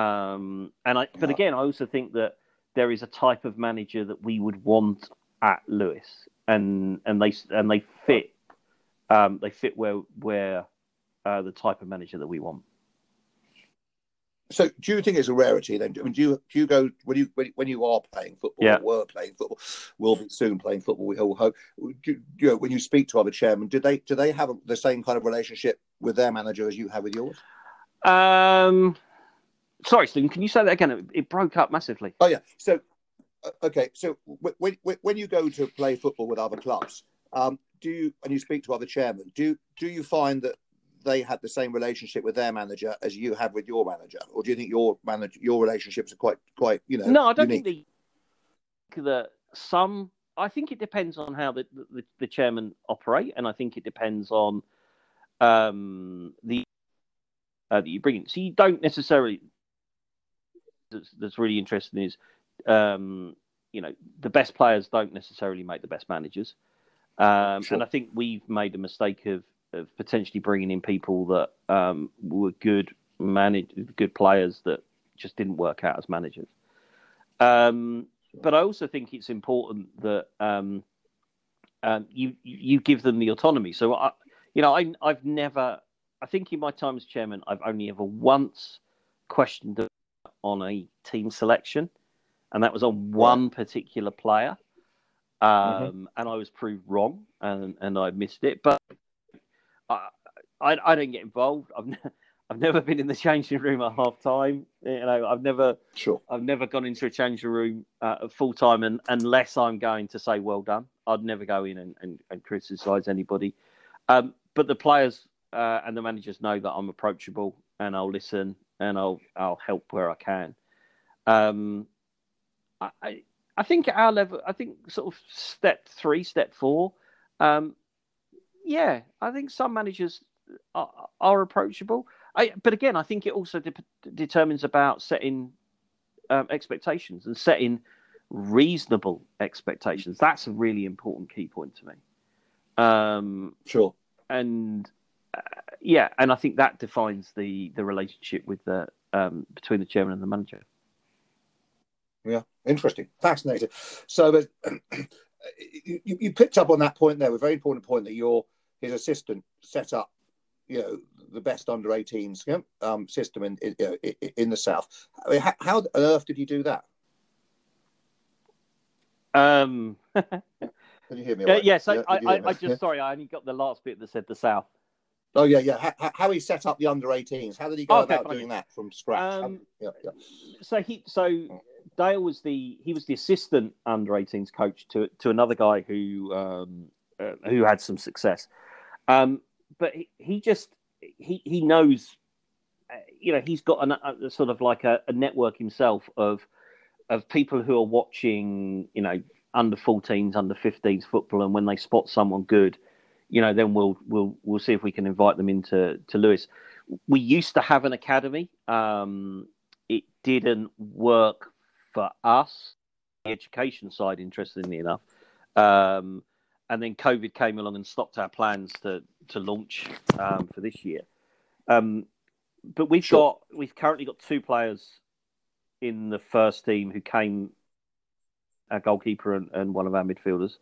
Um, and I, but again, I also think that there is a type of manager that we would want at Lewes, and and they and they fit, um, they fit where where uh, the type of manager that we want. So, do you think it's a rarity then? I mean, do you do you go when you when, you are playing football? Yeah. were playing football. Will be soon playing football. We all hope. Do, you know, when you speak to other chairmen, do they do they have the same kind of relationship with their manager as you have with yours? Um, sorry, Stephen. Can you say that again? It, broke up massively. Oh yeah. So, uh, okay. So when when you go to play football with other clubs, um, do you and you speak to other chairmen? Do do you find that they had the same relationship with their manager as you have with your manager, or do you think your manager, your relationships are quite, quite, you know? No, I don't unique? think the, that some. I think it depends on how the, the, the chairman operate, and I think it depends on um, the uh, that you bring in. So you don't necessarily. That's, that's really interesting is, um, you know, the best players don't necessarily make the best managers, um, sure. and I think we've made a mistake of of potentially bringing in people that um, were good manage good players that just didn't work out as managers. Um, but I also think it's important that um, um you you give them the autonomy. So I, you know, I, I've never. I think in my time as chairman, I've only ever once questioned on a team selection, and that was on one particular player. Mm-hmm. Um, mm-hmm. and I was proved wrong, and and I missed it. But I, I, I don't get involved. I've ne- I've never been in the changing room at half time. You know, I've never sure. I've never gone into a changing room uh, full time, and unless I'm going to say well done, I'd never go in and, and, and criticise anybody. Um, but the players uh, and the managers know that I'm approachable and I'll listen and I'll I'll help where I can. Um, I I think at our level, I think sort of step three, step four. Um, yeah, I think some managers are, are approachable. I, but again, I think it also de- determines about setting um, expectations and setting reasonable expectations. That's a really important key point to me. Um, sure. And uh, yeah, and I think that defines the the relationship with the um, between the chairman and the manager. Yeah, interesting, fascinating. So, but, you, you picked up on that point there, a very important point that you're his assistant set up, you know, the best under 18s um, system in, in, in the south. I mean, how, how, on earth did you do that? Um, Can you hear me? Uh, yes, yeah, I, I, I, just yeah. sorry, I only got the last bit that said the south. Oh yeah, yeah. How, how he set up the under 18s? How did he go okay, about doing that from scratch? Um, yeah, yeah. So he, so Dale was the he was the assistant under 18s coach to to another guy who um, uh, who had some success. Um, but he, he just he he knows, uh, you know, he's got a, a sort of like a, a, network himself of of people who are watching, you know, under 14s, under 15s football, and when they spot someone good, you know, then we'll we'll we'll see if we can invite them into to Lewes. We used to have an academy. Um, it didn't work for us, the education side, interestingly enough. Um, and then COVID came along and stopped our plans to to launch um, for this year. Um, but we've sure. got we've currently got two players in the first team who came, our goalkeeper and, and one of our midfielders.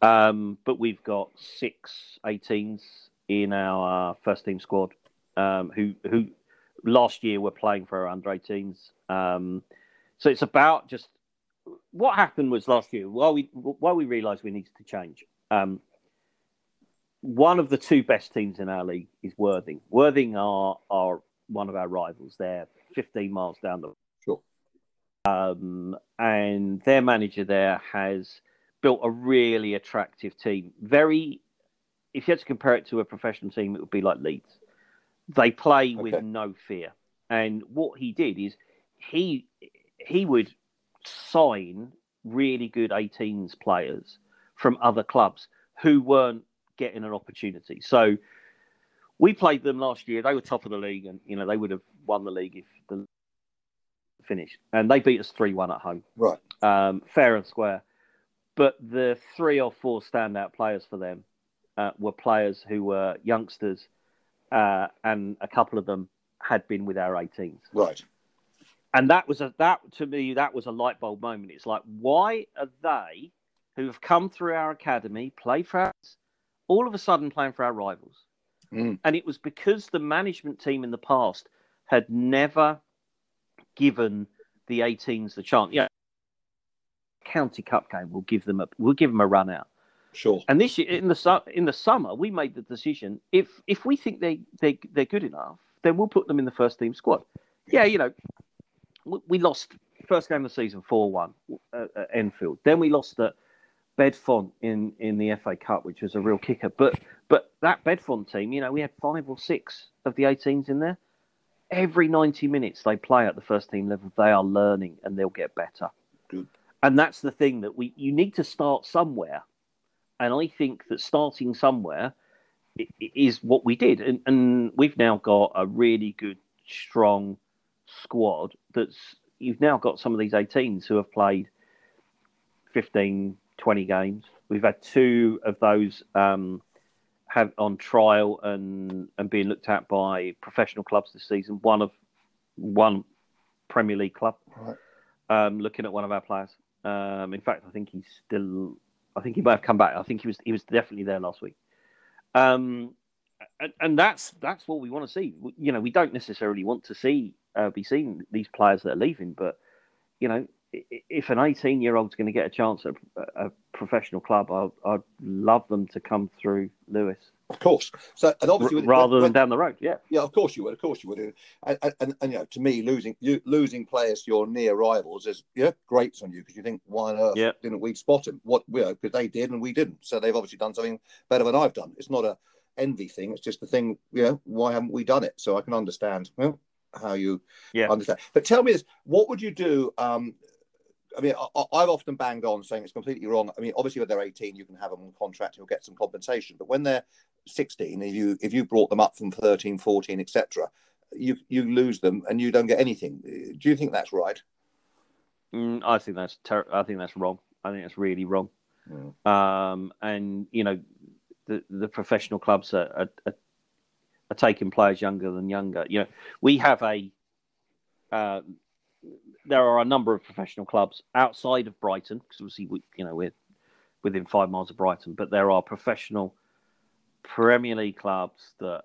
Um, but we've got six 18s in our first team squad um, who who last year were playing for our under 18s. So it's about just what happened was last year while we while we realised we needed to change. Um, one of the two best teams in our league is Worthing. Worthing are are one of our rivals. They're 15 miles down the sure. Um, and their manager there has built a really attractive team. Very, if you had to compare it to a professional team, it would be like Leeds. They play okay. with no fear. And what he did is he he would sign really good 18s players from other clubs who weren't getting an opportunity. So we played them last year. They were top of the league, and you know they would have won the league if the finished. And they beat us three one at home. Right. Um, fair and square. But the three or four standout players for them uh, were players who were youngsters, uh, and a couple of them had been with our 18s. Right. And that was a that to me that was a light bulb moment. It's like why are they who have come through our academy, play for us, all of a sudden playing for our rivals? Mm. And it was because the management team in the past had never given the 18s the chance. Yeah, county cup game will give them a we'll give them a run out. Sure. And this year in the in the summer we made the decision if if we think they they they're good enough, then we'll put them in the first team squad. Yeah, you know, we lost first game of the season four one at, at Enfield. Then we lost at Bedfont in in the FA Cup, which was a real kicker. But but that Bedfont team, you know, we had five or six of the 18s in there. Every 90 minutes they play at the first team level, they are learning and they'll get better. Good. And that's the thing that we you need to start somewhere. And I think that starting somewhere is what we did. And, and we've now got a really good, strong squad that's you've now got some of these 18s who have played 15, 20 games. We've had two of those um, have on trial and and being looked at by professional clubs this season. One of one Premier League club right. um, looking at one of our players. Um, in fact, I think he's still. I think he might have come back. I think he was he was definitely there last week. Um, and, and that's that's what we want to see. You know, we don't necessarily want to see uh, be seeing these players that are leaving, but you know, if an 18 year old's going to get a chance at a professional club, I'd, I'd love them to come through Lewes. Of course. So, and obviously, R- rather when, than down the road, yeah, yeah, of course you would, of course you would. And, and, and, and you know, to me, losing you, losing players to your near rivals is yeah, great on you because you think, why on earth yeah. didn't we spot him? What you know, because they did and we didn't. So they've obviously done something better than I've done. It's not a envy thing. It's just the thing. You know, why haven't we done it? So I can understand. Well, how you yeah. understand. But tell me this: what would you do? Um, I mean, I, have often banged on saying it's completely wrong. I mean, obviously, when they're 18, you can have them on contract, you'll get some compensation. But when they're 16, if you if you brought them up from 13, 14, etc., you you lose them and you don't get anything. Do you think that's right? Mm, I think that's ter- I think that's wrong. I think that's really wrong. Mm. Um, and you know, the the professional clubs are, are, are taking players younger than younger. You know, we have a uh, there are a number of professional clubs outside of Brighton because obviously we, you know, we're within five miles of Brighton, but there are professional Premier League clubs that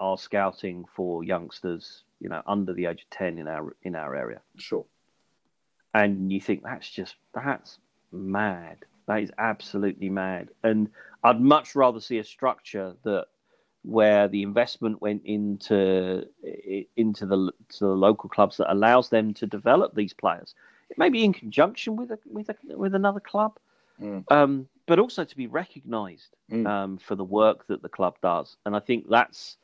are scouting for youngsters, you know, under the age of ten in our in our area. Sure. And you think that's just that's mad. That is absolutely mad. And I'd much rather see a structure that where the investment went into into the to the local clubs that allows them to develop these players. It may be in conjunction with a, with a, with another club, mm. um, but also to be recognised mm. um, for the work that the club does. And I think that's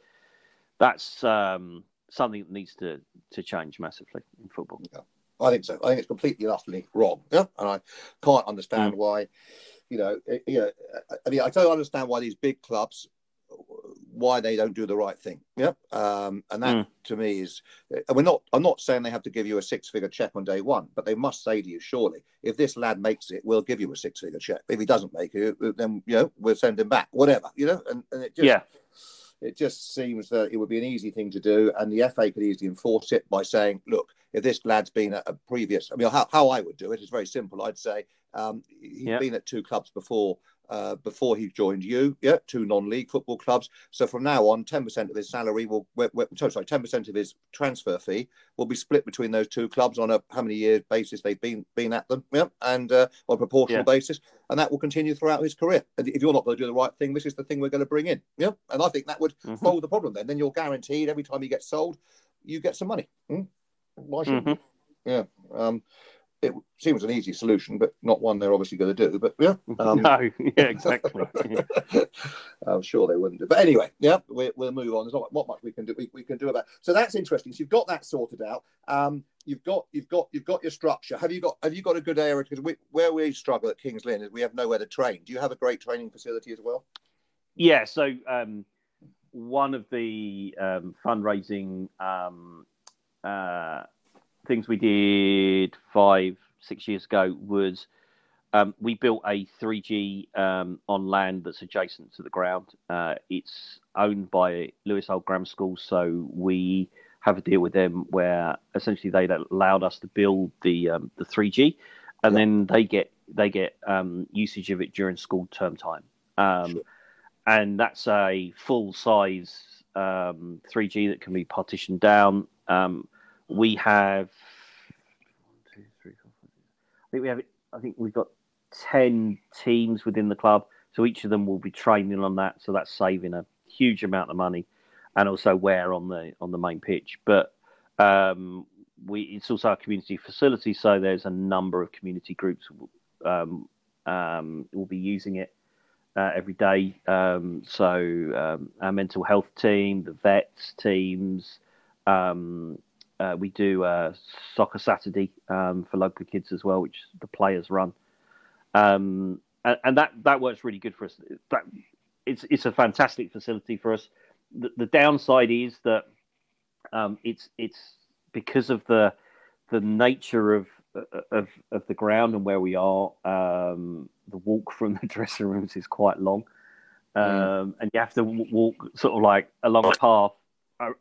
that's um, something that needs to to change massively in football. Yeah. I think so. I think it's completely and utterly wrong. Yeah, and I can't understand mm. why. You know, you know, I mean, I don't understand why these big clubs why they don't do the right thing. Yeah, um, and that mm. to me is, and we're not. I'm not saying they have to give you a six-figure check on day one, but they must say to you, surely, if this lad makes it, we'll give you a six-figure check. If he doesn't make it, then you know we'll send him back. Whatever, you know. And, and it just, yeah. It just seems that it would be an easy thing to do, and the FA could easily enforce it by saying, "Look, if this lad's been at a previous, I mean, how, how I would do it is very simple. I'd say um, he's yep. been at two clubs before uh, before he joined you. Yeah, two non-league football clubs. So from now on, ten percent of his salary will, sorry, ten percent of his transfer fee will be split between those two clubs on a how many years basis they've been been at them. Yeah, and uh, on a proportional yeah. basis, and that will continue throughout his career. And if you're not going to do the right thing, this is the thing we're going to bring in. Yeah, and I think that would mm-hmm. solve the problem. Then, then you're guaranteed every time he gets sold, you get some money. Mm? Why should mm-hmm. Yeah. Um, it seems an easy solution, but not one they're obviously going to do. But yeah, um, no, yeah, exactly. I'm sure they wouldn't do. But anyway, yeah, we, will move on. There's not, not much we can do. We, we, can do about. So that's interesting. So you've got that sorted out. Um, you've got you've got you've got your structure. Have you got have you got a good area? Because we, where we struggle at Kings Lynn is we have nowhere to train. Do you have a great training facility as well? Yeah. So um, one of the um, fundraising um, uh, things we did five, six years ago was um, we built a 3G um, on land that's adjacent to the ground. Uh, it's owned by Lewes Old Grammar School, so we have a deal with them where essentially they allowed us to build the um, the 3G, and yeah. then they get they get um, usage of it during school term time. Um, sure. And that's a full size 3G um, that can be partitioned down. We have I think we have. I think we've got ten teams within the club, so each of them will be training on that. So that's saving a huge amount of money, and also wear on the on the main pitch. But um, we it's also a community facility, so there's a number of community groups um, um, will be using it uh, every day. Um, so um, our mental health team, the vets teams, um, uh, we do uh, Soccer Saturday um, for local kids as well, which the players run, um, and, and, that that works really good for us. That it's it's a fantastic facility for us. The, the downside is that um, it's it's because of the the nature of of of the ground and where we are. Um, the walk from the dressing rooms is quite long, mm. and you have to walk sort of like along a path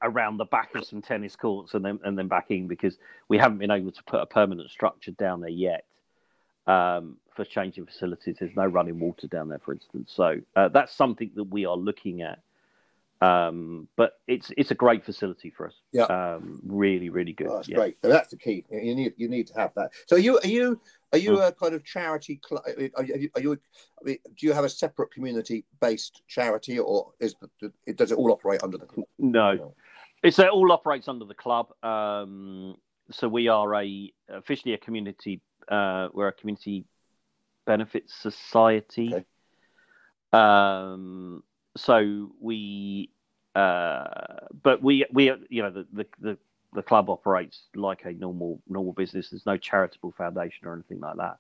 around the back of some tennis courts and then and then back in because we haven't been able to put a permanent structure down there yet um, for changing facilities. There's no running water down there, for instance. So uh, that's something that we are looking at. Um, but it's it's a great facility for us. Yeah, um, really, really good. Oh, that's yeah. great. So that's the key. You need you need to have that. So are you are you are you mm. a kind of charity? Cl- are you, are you I mean, do you have a separate community based charity, or is it, does it all operate under the club? No, it's it all operates under the club. Um, so we are a officially a community. Uh, we're a community benefits society. Okay. Um, so we, uh, but we we you know the, the the the club operates like a normal normal business. There's no charitable foundation or anything like that.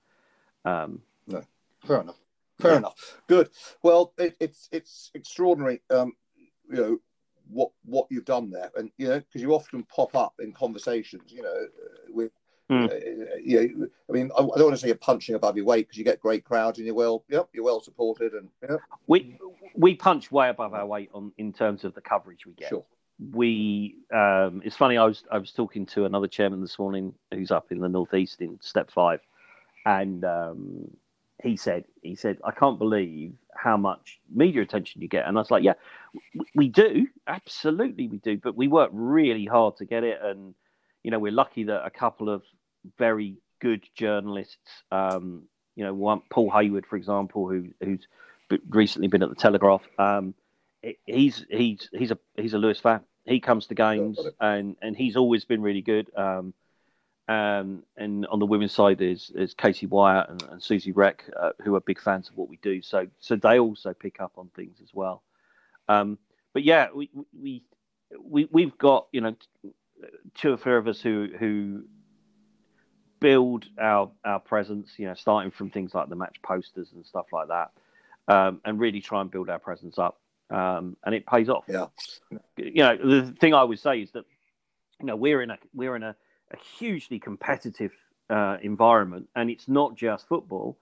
Um, no, fair enough. Fair yeah. enough. Good. Well, it, it's it's extraordinary. Um, you know what what you've done there, and you know because you often pop up in conversations. You know with. Mm. Uh, you know, I mean, I, I, don't want to say you're punching above your weight because you get great crowds and you're well, yep, you're well supported, and we we punch way above our weight on in terms of the coverage we get. Sure we um, it's funny. I was I was talking to another chairman this morning who's up in the northeast in step five, and um, he said he said I can't believe how much media attention you get, and I was like, yeah, we do absolutely we do, but we work really hard to get it, and you know we're lucky that a couple of very good journalists, um, you know, one Paul Hayward, for example, who who's recently been at the Telegraph. Um, he's he's he's a he's a Lewes fan. He comes to games and and he's always been really good. Um, um, and on the women's side, there's, there's Katie Whyatt and, and Suzy Wrack, uh, who are big fans of what we do. So so they also pick up on things as well. Um, but yeah, we we we we've got you know two or three of us who who build our our presence. You know, starting from things like the match posters and stuff like that, um, and really try and build our presence up um, and it pays off. Yeah. You know, the thing I would say is that you know we're in a we're in a, a hugely competitive uh, environment, and it's not just football.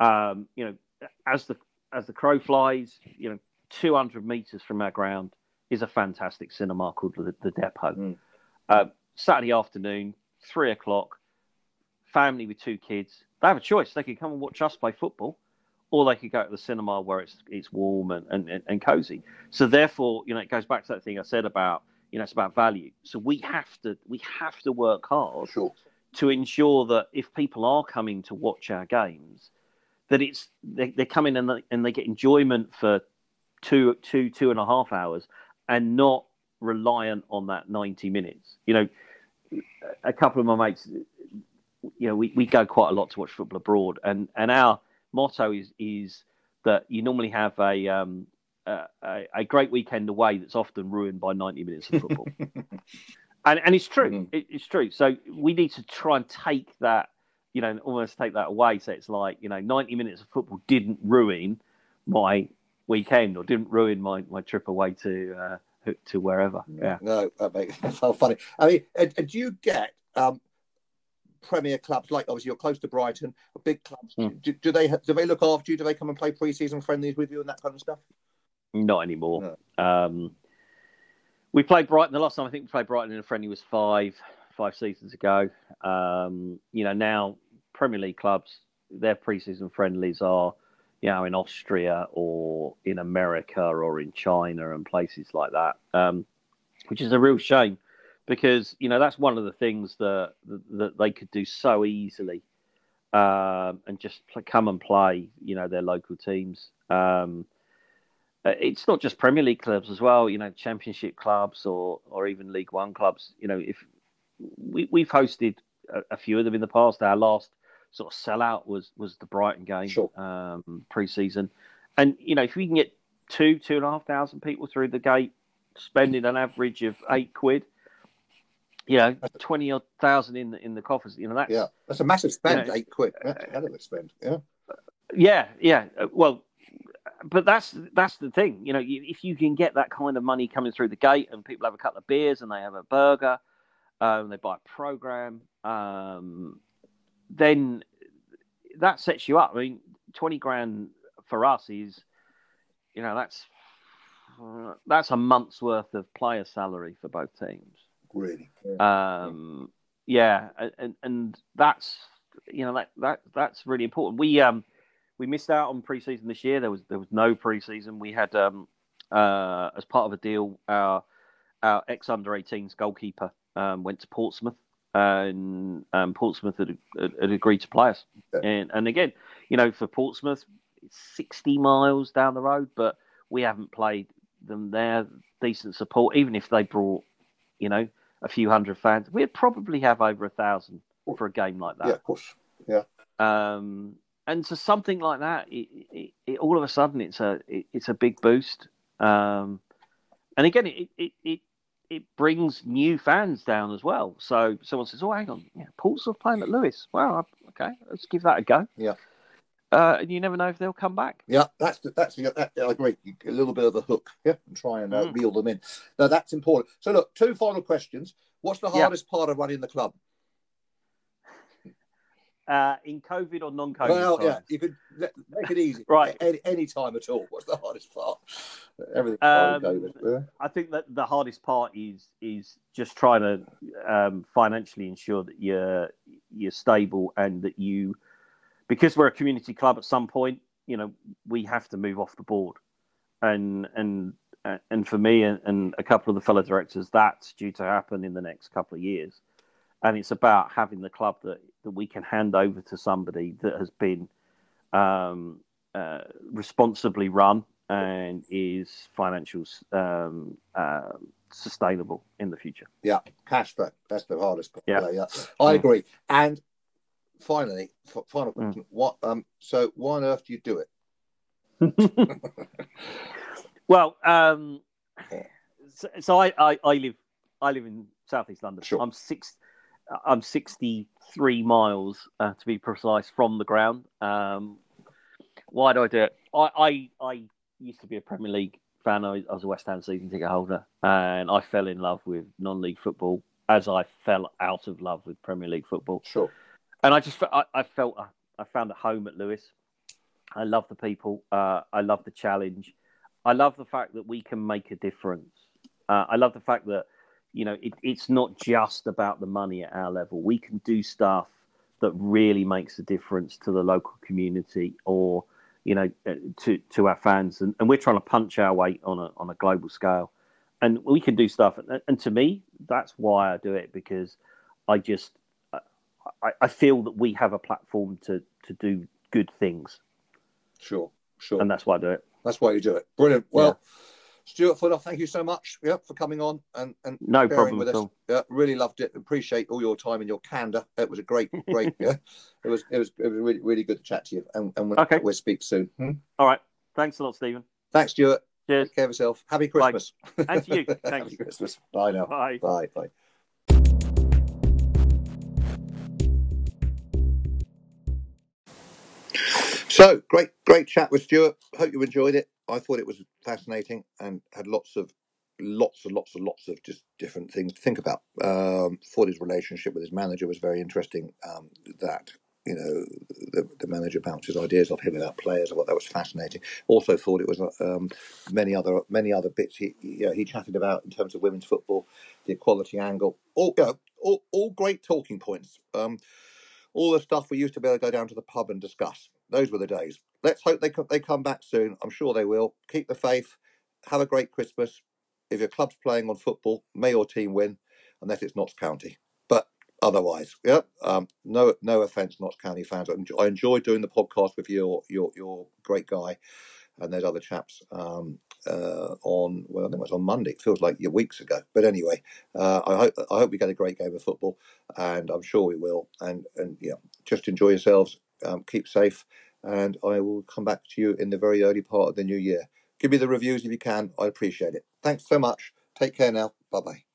Um, you know, as the as the crow flies, you know, 200 meters from our ground is a fantastic cinema called the, the Depot. Mm. Uh, Saturday afternoon, three o'clock, family with two kids. They have a choice. They can come and watch us play football, or they could go to the cinema where it's it's warm and, and, and cozy. So therefore, you know, it goes back to that thing I said about you know it's about value. So we have to we have to work hard sure. to ensure that if people are coming to watch our games, that it's they, they come in and they, and they get enjoyment for two two two and a half hours and not reliant on that 90 minutes you know a couple of my mates you know, we, we go quite a lot to watch football abroad, and, and our motto is is that you normally have a um, a, a, great weekend away that's often ruined by 90 minutes of football. and, and it's true. Mm-hmm. It, it's true. So we need to try and take that, you know, almost take that away. So it's like, you know, 90 minutes of football didn't ruin my weekend or didn't ruin my, my trip away to uh, to wherever. Yeah. No, that makes it so funny. I mean, and, and do you get um, Premier clubs like obviously you're close to Brighton, big clubs? Mm. Do, do, they do they look after you? Do they come and play pre-season friendlies with you and that kind of stuff? Not anymore. No. Um, we played Brighton the last time I think we played Brighton in a friendly was five five seasons ago. Um, you know now Premier League clubs their pre-season friendlies are you know in Austria or in America or in China and places like that, um, which is a real shame because you know that's one of the things that that they could do so easily um, and just come and play you know their local teams. Um, uh, it's not just Premier League clubs as well. You know, Championship clubs or or even League One clubs. You know, if we we've hosted a, a few of them in the past. Our last sort of sellout was was the Brighton game sure. um, pre-season, and you know if we can get two two and a half thousand people through the gate, spending an average of eight quid, you know, twenty odd thousand in the in the coffers. You know, that's yeah, that's a massive spend. You know, eight quid, that's a hell of a spend. Yeah, yeah, yeah. Uh, well, but that's that's the thing. You know, if you can get that kind of money coming through the gate, and people have a couple of beers and they have a burger, um, they buy a program, um, then that sets you up. I mean, twenty grand for us is, you know, that's uh, that's a month's worth of player salary for both teams. Really? Yeah. Um, yeah, and and that's you know that that that's really important. We um we missed out on preseason this year. There was there was no preseason. We had um, uh, as part of a deal, our our ex under 18s goalkeeper um, went to Portsmouth, and um, Portsmouth had, had, agreed to play us. And and again, you know, for Portsmouth, it's 60 miles down the road, but we haven't played them there. Decent support, even if they brought, you know, a few hundred fans, we'd probably have over a thousand for a game like that. Yeah, of course. Yeah. Um, and so something like that, it, it, it, all of a sudden it's a it's a big boost. Um, and again, it, it it it brings new fans down as well. So someone says, "Oh, hang on, yeah, Portsmouth playing at Lewes. Well, okay, let's give that a go." Yeah. Uh, and you never know if they'll come back. Yeah, that's the, that's the, that, I agree. A little bit of the hook, yeah, and try and uh, mm. reel them in. Now that's important. So look, two final questions. What's the hardest yeah. part of running the club? uh, in COVID or non-COVID? Well, yeah, you could make it easy. right, any, any, time at all. What's the hardest part? Everything. Um, COVID. Yeah. I think that the hardest part is is just trying to um, financially ensure that you're you're stable and that you, because we're a community club. At some point, you know, we have to move off the board, and and and for me and, and a couple of the fellow directors, that's due to happen in the next couple of years and it's about having the club that, that we can hand over to somebody that has been um, uh, responsibly run and is financial um, uh, sustainable in the future. Yeah, cash flow. That's the hardest part. Yeah, yeah. I agree. And finally, f- final mm. question: mm. What? Um. So, why on earth do you do it? well, um, so, so I, I, I live I live in southeast London. Sure. I'm six. I'm 63 miles uh, to be precise from the ground. Um, why do I do it? I, I, I used to be a Premier League fan. I, I was a West Ham season ticket holder, and I fell in love with non-league football as I fell out of love with Premier League football. Sure. And I just I, I felt I found a home at Lewes. I love the people. Uh, I love the challenge. I love the fact that we can make a difference. Uh, I love the fact that you know, it, it's not just about the money at our level. We can do stuff that really makes a difference to the local community or, you know, uh, to, to our fans. And, and we're trying to punch our weight on a, on a global scale. And we can do stuff. And, and to me, that's why I do it because I just, I, I feel that we have a platform to, to do good things. Sure, sure. And that's why I do it. That's why you do it. Brilliant. Well, yeah Stuart Fuller, thank you so much yeah, for coming on and, and no problem with us. Yeah, really loved it. Appreciate all your time and your candor. It was a great, great. yeah, it was it was it was really really good to chat to you. And, and we'll, okay. we'll speak soon. Hmm? All right. Thanks a lot, Stephen. Thanks, Stuart. Cheers. Take care of yourself. Happy Christmas. Bye. And to you. Thanks. Happy Christmas. Bye now. Bye. Bye. Bye. So great, great chat with Stuart. Hope you enjoyed it. I thought it was fascinating and had lots of, lots and lots and lots of just different things to think about. Um, thought his relationship with his manager was very interesting. Um, that you know, the, the, manager bounces ideas off him about players. I thought that was fascinating. Also thought it was um, many other many other bits he you know, he chatted about in terms of women's football, the equality angle. All you know, all, all great talking points. Um, all the stuff we used to be able to go down to the pub and discuss. Those were the days. Let's hope they they come back soon. I'm sure they will. Keep the faith. Have a great Christmas. If your club's playing on football, may your team win, unless it's Notts County. But otherwise, yeah, um, no no offence, Notts County fans. I enjoy, doing the podcast with your You're you're great guy, and there's other chaps um, uh, on well, I think it was on Monday. It feels like weeks ago, but anyway, uh, I hope I hope we get a great game of football, and I'm sure we will. And and yeah, just enjoy yourselves. Um, keep safe, and I will come back to you in the very early part of the new year. Give me the reviews if you can. I appreciate it. Thanks so much. Take care now. Bye bye.